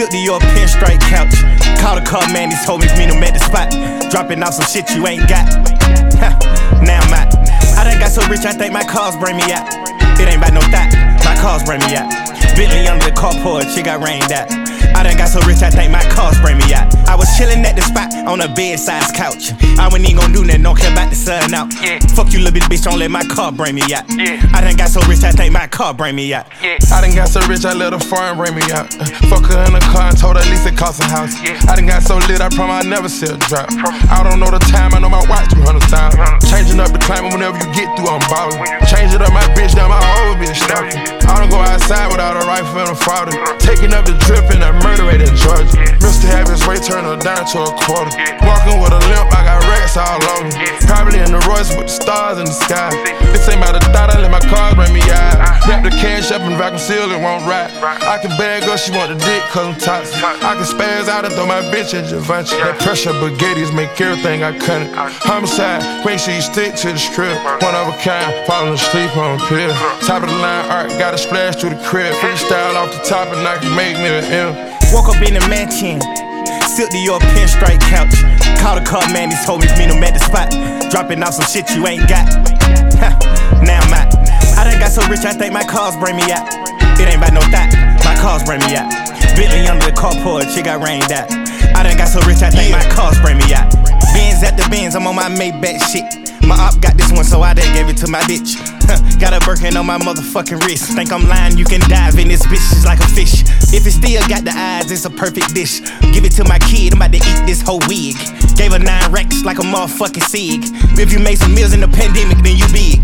50 or pinstripe couch. Call the car, man, these homies mean I'm at the spot. Dropping off some shit you ain't got. now I'm out. I done got so rich, I think my cars bring me out. It ain't about no thought, my cars bring me out. Bentley under the carport, She got rained out. I done got so rich, I think my cars bring me out. I was chillin' at the spot on a bed-size couch. I wasn't even gon' do nothing, don't care about the sun out. Fuck you, little bitch, bitch, don't let my car bring me out. I done got so rich, I think my car bring me out. I done got so rich, I let a foreign bring me out. Uh, Fuck her in the car and told her at least it cost a house. I done got so lit, I promise I never see a drop. I don't know the time, I know my watch 200 times. Changing up the climate whenever you get through, I'm ballin'. Change it up, my bitch, now my whole bitch stalking. I don't go outside without a rifle and a father. Taking up the drip and a in Georgia. Mr. Have his way, turn her down to a quarter. Walking with a limp, I got racks all in the Royce with the stars in the sky. This ain't about a thought, I let my cars bring me out. Wrap the cash up and vacuum seal it, won't ride. I can bag her, she want the dick cause I'm toxic. I can spaz out and throw my bitch at Givenchy. That pressure baguettes make everything I cut it. Homicide, make sure you stick to the strip. One of a kind, falling asleep on a pill. Top of the line art, got a splash through the crib. Freestyle off the top and I can make me an M. Woke up in the mansion. Silk to your pinstripe couch. Called a car man, he told me meet him at the spot. Dropping off some shit you ain't got. Ha, now I'm out. I done got so rich, I think my cars bring me out. It ain't about no thought, my cars bring me out. Bentley under the carport, shit got rained out. I done got so rich, I think my cars bring me out. Benz at the Benz, I'm on my Maybach shit. My op got this one, so I done gave it to my bitch. Got a Birkin on my motherfucking wrist. Think I'm lying, you can dive in this bitch just like a fish. If it still got the eyes, it's a perfect dish. Give it to my kid, I'm about to eat this whole wig. Gave her nine racks like a motherfucking sig. If you made some meals in the pandemic, then you big.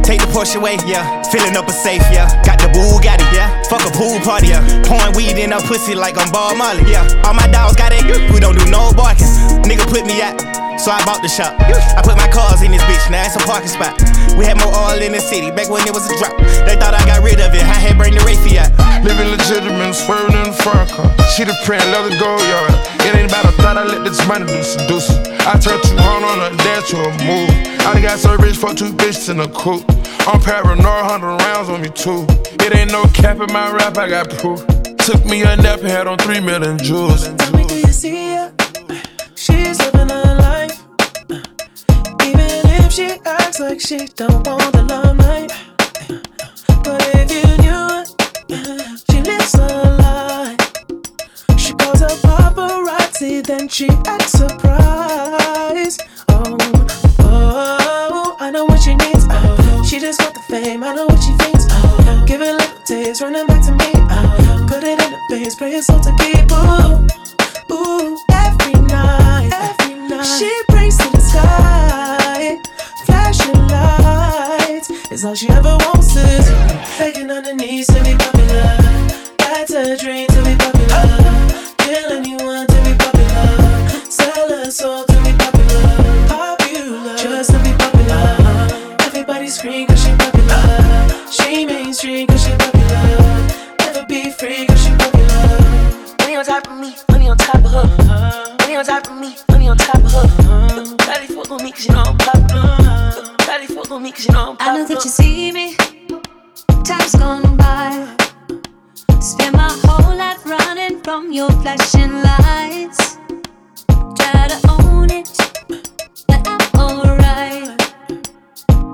Take the Porsche away, yeah. Filling up a safe, yeah. Got the Bugatti, yeah. Fuck a pool party, yeah. Pouring weed in her pussy like I'm Ball Molly, yeah. All my dogs got it, we don't do no barking. Nigga put me out. So I bought the shop. I put my cars in this bitch, now it's a parking spot. We had more oil in the city back when it was a drop. They thought I got rid of it, I had bring the Rayfiat. Living legitimate, swerving in the front car. She the print, love the go yard. It ain't about a thought, I let this money do seduce. I turn turned 200 on a dance to a move. I done got so rich, fuck two bitches in a coupe. I'm paranoid, 100 rounds on me too. It ain't no cap in my rap, I got proof. Took me a nap and had on 3 million jewels. Tell me, do you see her? She's she acts like she don't want the limelight. But if you knew it, she lives a lie. She calls a paparazzi, then she acts surprised. Oh, oh, I know what she needs. Oh, she just want the fame, I know what she thinks. Oh, give it little taste, running back to me. Oh, put it in the face, pray it's all to keep. Ooh, all she ever wants is begging on her knees to be popular. That's a dream to be popular. Kill anyone to be popular. Sell her soul to be popular. Popular, just to be popular. Everybody scream cause she popular. She mainstream cause she popular. Never be free cause she popular. Money on top of me, money on top of her. Money on top of me, money on top of her. Daddy fuck on me cause you know I'm popular. Daddy fuck on me cause you know I'm I know that you see me. Time's gone by. Spend my whole life running from your flashing lights. Try to own it, but I'm alright.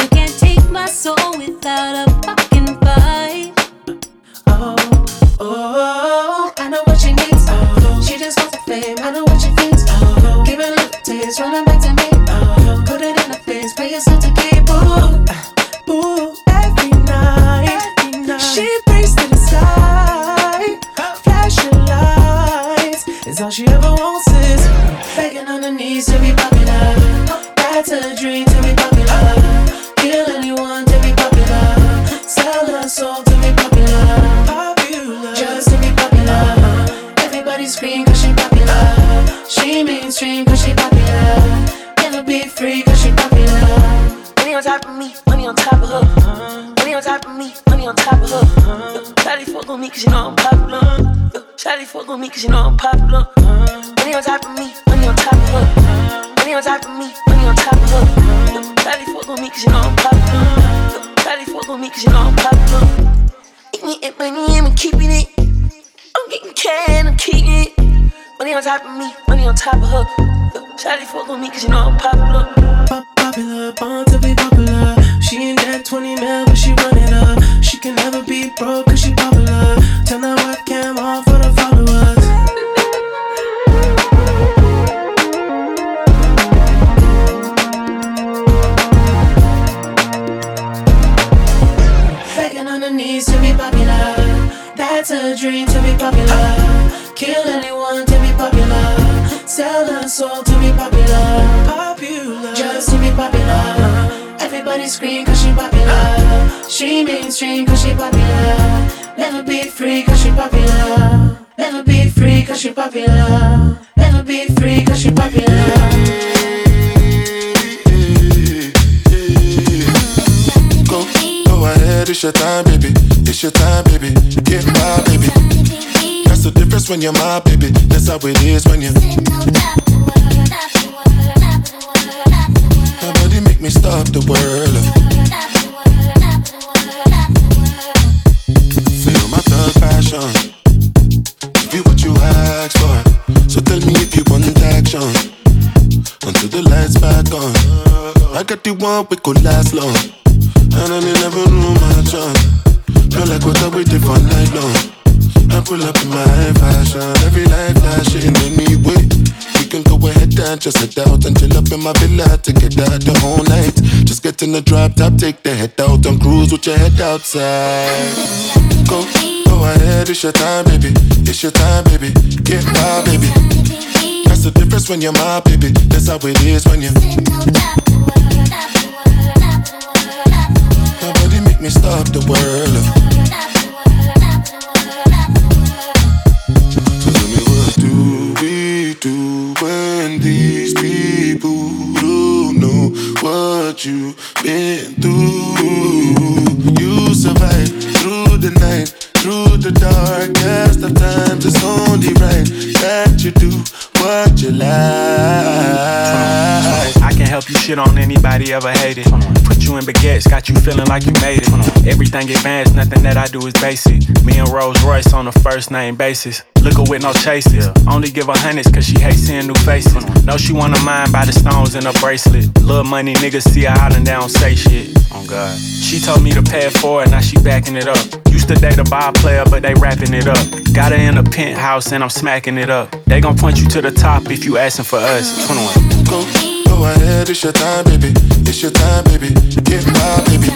You can't take my soul without a fucking fight. Oh, oh, I know what she needs. Oh, she just wants the fame. I know what she thinks. Oh, give it a little taste, running back to me. Oh, put it face, pay yourself to keep. Ooh, ooh, cause you know I'm popular. Uh, Daddy fuck on me cause you know I'm popular. Money on top of me, money on top of her. Money on top of me, money on top of her. Daddy fuck on me cause you know I'm popular. Daddy fuck with me cause you know I'm popular. Eating it, money, I'm keeping it. I'm getting can, I'm keeping it. Money on top of me, money on top of her. Shawty fuck with me cause you know I'm popular. Pop popular, born to be popular. She ain't that 20 mil, but she run it up. She can never be broke cause she popular. Turn that webcam off for the followers. She mainstream cause she popular. Never be free cause she popular. Never be free cause she popular. Never be free cause she popular. It's your time, baby. It's your time, baby. Get my baby. That's the difference when you're my baby. That's how it is when you. Nobody make me stop the world. Passion. Give you what you asked for. So tell me if you want action. Until the lights back on. I got the one we could last long. And I never knew my chance. Feel like what I waited for night long. I pull up in my fashion, every light flashing anyway. We can go ahead and just head out and chill up in my villa to get out the whole night. In the drop top, take the head out and cruise with your head outside. Go, go ahead, it's your time, baby. It's your time, baby. Get my baby. That's the difference when you're my baby. That's how it is when you. Nobody make me stop the world. You've been through? You survived through the night, through the darkest of times. It's only right that you do what you like. I can help you shit on anybody ever hated. Put you in baguettes, got you feeling like you made it. Everything advanced, nothing that I do is basic. Me and Rolls Royce on a first name basis. Look her with no chases. Only give her hundreds cause she hates seeing new faces. Know she wanna mind by the stones in her bracelet. Little money niggas see her out and they don't say shit. Oh God. She told me to pay for it forward, now she backing it up. Used to date a ball player, but they wrapping it up. Got her in a penthouse and I'm smacking it up. They gon' point you to the top if you asking for us. 21. Go, go ahead, it's your time, baby. It's your time, baby. Get my baby.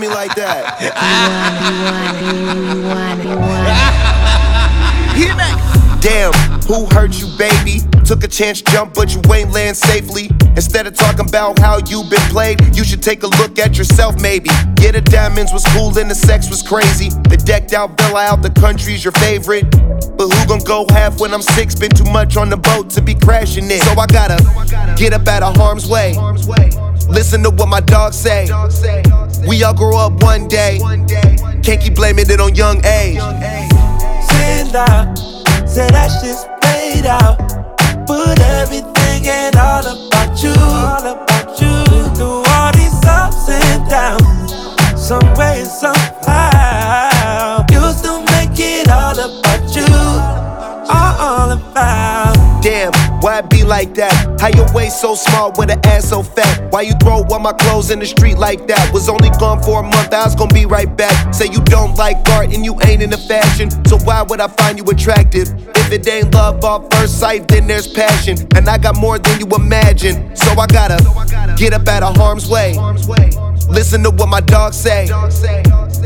Me like that? Damn, who hurt you, baby? Took a chance jump, but you ain't land safely. Instead of talking about how you been played, you should take a look at yourself, maybe. Yeah, the diamonds was cool and the sex was crazy. The decked out villa out the country's your favorite. But who gon' go half when I'm six? Been too much on the boat to be crashing it. So I gotta get up out of harm's way. Listen to what my dog say. We all grow up one day. Can't keep blaming it on young age. Sit down, say that shit's played out. Put everything and all about you. All about you. Through all these ups and downs, some way, somehow, you still make it all about you. All about. Damn, why it be like that? How your waist so small with an ass so fat? Why you throw all my clothes in the street like that? Was only gone for a month, I was gonna be right back. Say you don't like art and you ain't into fashion, so why would I find you attractive? If it ain't love off first sight, then there's passion. And I got more than you imagine, so I gotta get up out of harm's way. Listen to what my dogs say.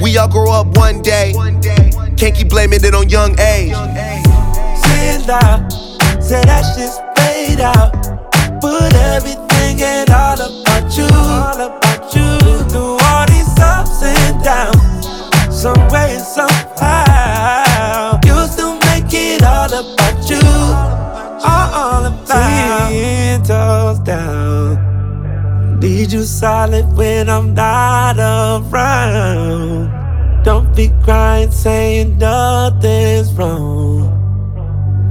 We all grow up one day. Can't keep blaming it on young age. Say say that shit's played out. But everything ain't all about you. All about you. Through all these ups and downs, some way, somehow, you still make it all about you. All about ten toes down. Need you solid when I'm not around. Don't be crying, saying nothing's wrong.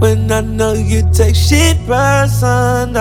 When I know you take shit personal.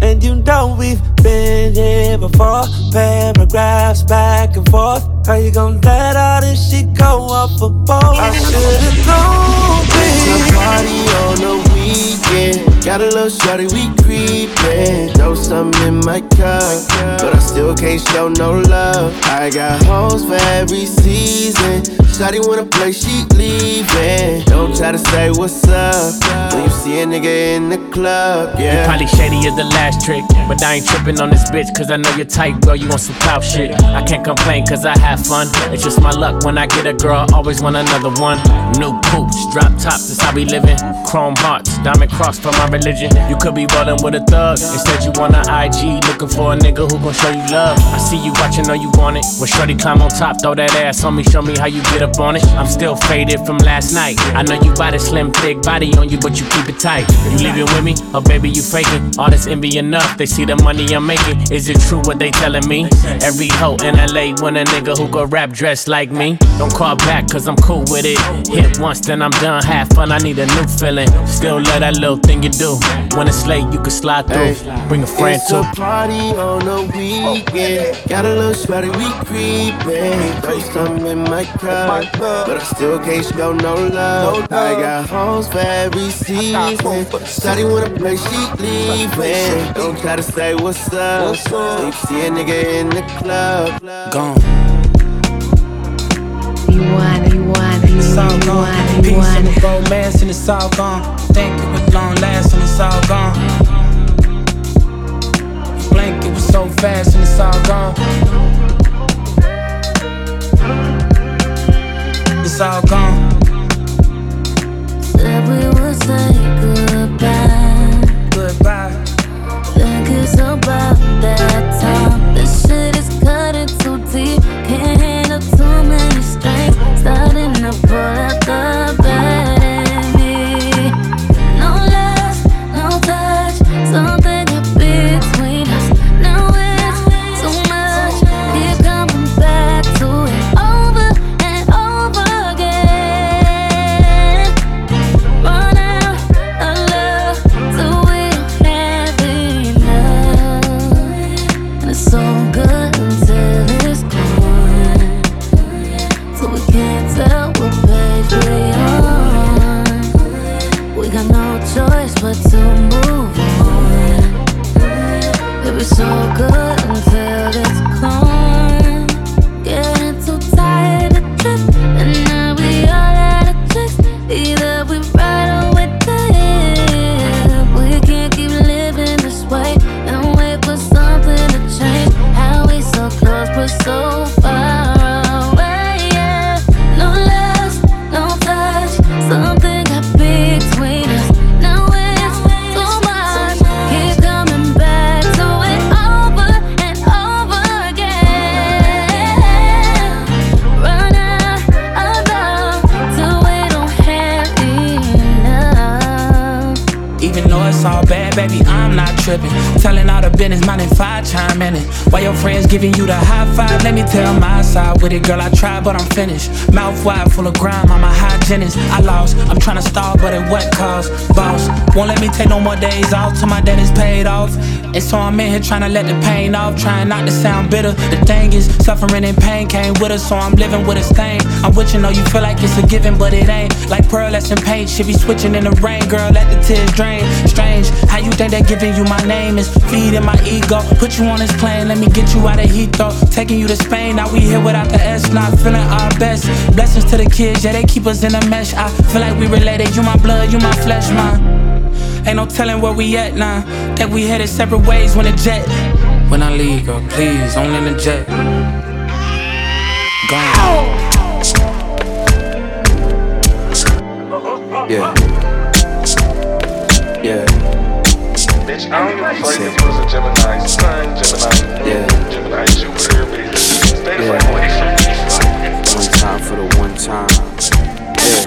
And you know we've been here before. Paragraphs back and forth. How you gonna let all this shit go off a boat? I should've known, It's party on the weekend. Got a little shorty, we creepin'. Throw something in my cup, but I still can't show no love. I got hoes for every season. Shawty wanna play, she leaving. Don't try to say what's up when you see a nigga in the club. You Yeah. probably shady as the last trick, but I ain't tripping on this bitch, cause I know you're tight, girl. You want some clout shit. I can't complain, cause I have fun. It's just my luck when I get a girl, always want another one. New poops, drop tops, that's how we living. Chrome hearts, diamond cross for my religion. You could be rolling with a thug, instead you want a IG, looking for a nigga who gon' show you love. I see you watching, know you want it. When Shorty climb on top, throw that ass on me, show me how you get up on it. I'm still faded from last night. I know you got a slim, thick body on you, but you keep it tight. You leaving with me, or baby, you faking? All this envy enough, they see the money I'm making. Is it true what they telling me? Every hoe in LA want a nigga who go rap dressed like me. Don't call back, cause I'm cool with it. Hit once, then I'm done. Have fun, I need a new feeling. Still love that little thing you do. When it's late, you can slide through. Bring a friend It's too. a party on the weekend. Got a little sweaty, we creepin'. Throw something in my cup, but I still can't show no love. I got hoes for every season. Shawty wanna play, she leaving. Don't try to say what's up. When you see a nigga in the club. Gone. You want, you want, you, It's all you gone. want, you Peace want. and romance and it's all gone. Think it was long lasting, it's all gone. You blink, it was so fast and it's all gone. All gone. Business, minding five chime in it. While your friends giving you the high five, let me tell my side with it, girl. I tried, but I'm finished. Mouth wide, full of grime, I'm a Jennings. I lost. I'm trying to stall, but at what cost? Boss won't let me take no more days off till my debt is paid off. And so I'm in here trying to let the pain off, trying not to sound bitter. The thing is, suffering and pain came with us, so I'm living with a stain. I'm with you, know you feel like it's a given, but it ain't. Like pearlescent paint, should be switching in the rain, girl. Let the tears drain. Strange, how you think that giving you my name is feeding my ego? Put you on this plane, let me get you out of Heathrow. Taking you to Spain, now we here without the S, not feeling our best. Blessings to the kids, yeah, they keep us in a mesh. I feel like we related. You my blood, you my flesh, man. Ain't no telling where we at now. That we headed separate ways when the jet. When I leave, girl, please, don't the jet. Gone. Yeah. Yeah. Yeah. One time for the one time. Yeah.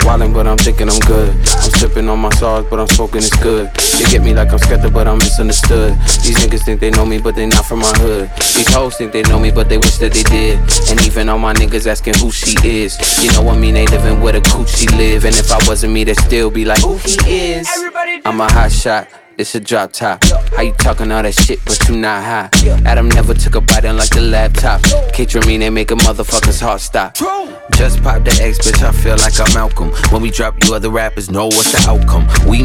Wildin', but I'm thinking I'm good. I'm sipping on my sauce, but I'm smoking it's good. They get me like I'm skeptic, but I'm misunderstood. These niggas think they know me, but they not from my hood. These hoes think they know me, but they wish that they did. And even all my niggas asking who she is. You know what I mean? They living where the coochie live. And if I wasn't me, they'd still be like, who he is. I'm a hot shot. It's a drop top. How you talking all that shit, but you not high? Adam never took a bite unlike the laptop. Kaytraminé, they make a motherfucker's heart stop. Just pop the X, bitch, I feel like I'm Malcolm. When we drop, you other rappers know what's the outcome. We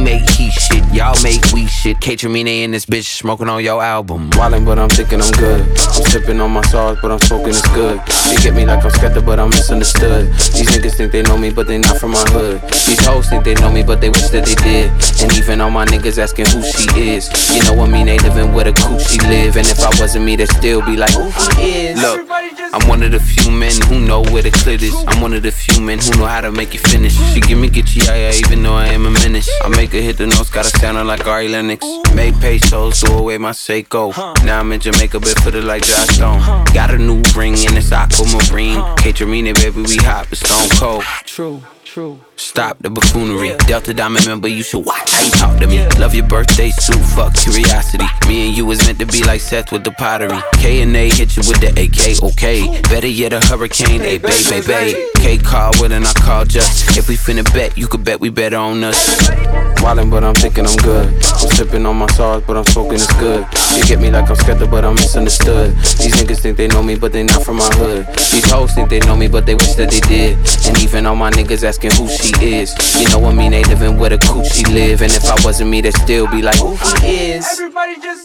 y'all make we shit. Kaytraminé in this bitch, smoking on your album. Wildin', but I'm thinking I'm good. I'm sipping on my sauce, but I'm smoking it's good. They get me like I'm skeptic, but I'm misunderstood. These niggas think they know me, but they not from my hood. These hoes think they know me, but they wish that they did. And even all my niggas asking who she is. You know what I mean? They living where the coochie live. And if I wasn't me, they'd still be like, who he is. Look, I'm one of the few men who know where the clit is. I'm one of the few men who know how to make you finish. She give me Gitchy, yeah, yeah, even though I am a menace. I make her hit the notes, gotta sound like Ari Lennox. Make pesos, throw away my Seiko. Now I'm in Jamaica, but put it like Joss Stone. Got a new ring and it's aquamarine. Kaytraminé, baby, we hot, but stone cold. True, true. Stop the buffoonery. Delta Diamond member, you should watch how you talk to me. Love your birthday suit, fuck curiosity. Me and you was meant to be like Seth with the pottery. K and A hit you with the AK, okay. Better yet, a hurricane, hey, bay, bay, bay. K call with and I call just. If we finna bet, you could bet we better on us. Wildin', but I'm thinking I'm good. I'm sipping on my sauce, but I'm smoking it's good. You get me like I'm skeptic, but I'm misunderstood. These niggas think they know me, but they not from my hood. These hoes think they know me, but they wish that they did. And even all my niggas asking who she is. You know what I mean? They living where the coochie live. And if I wasn't me, they'd still be like, who she is. Everybody just.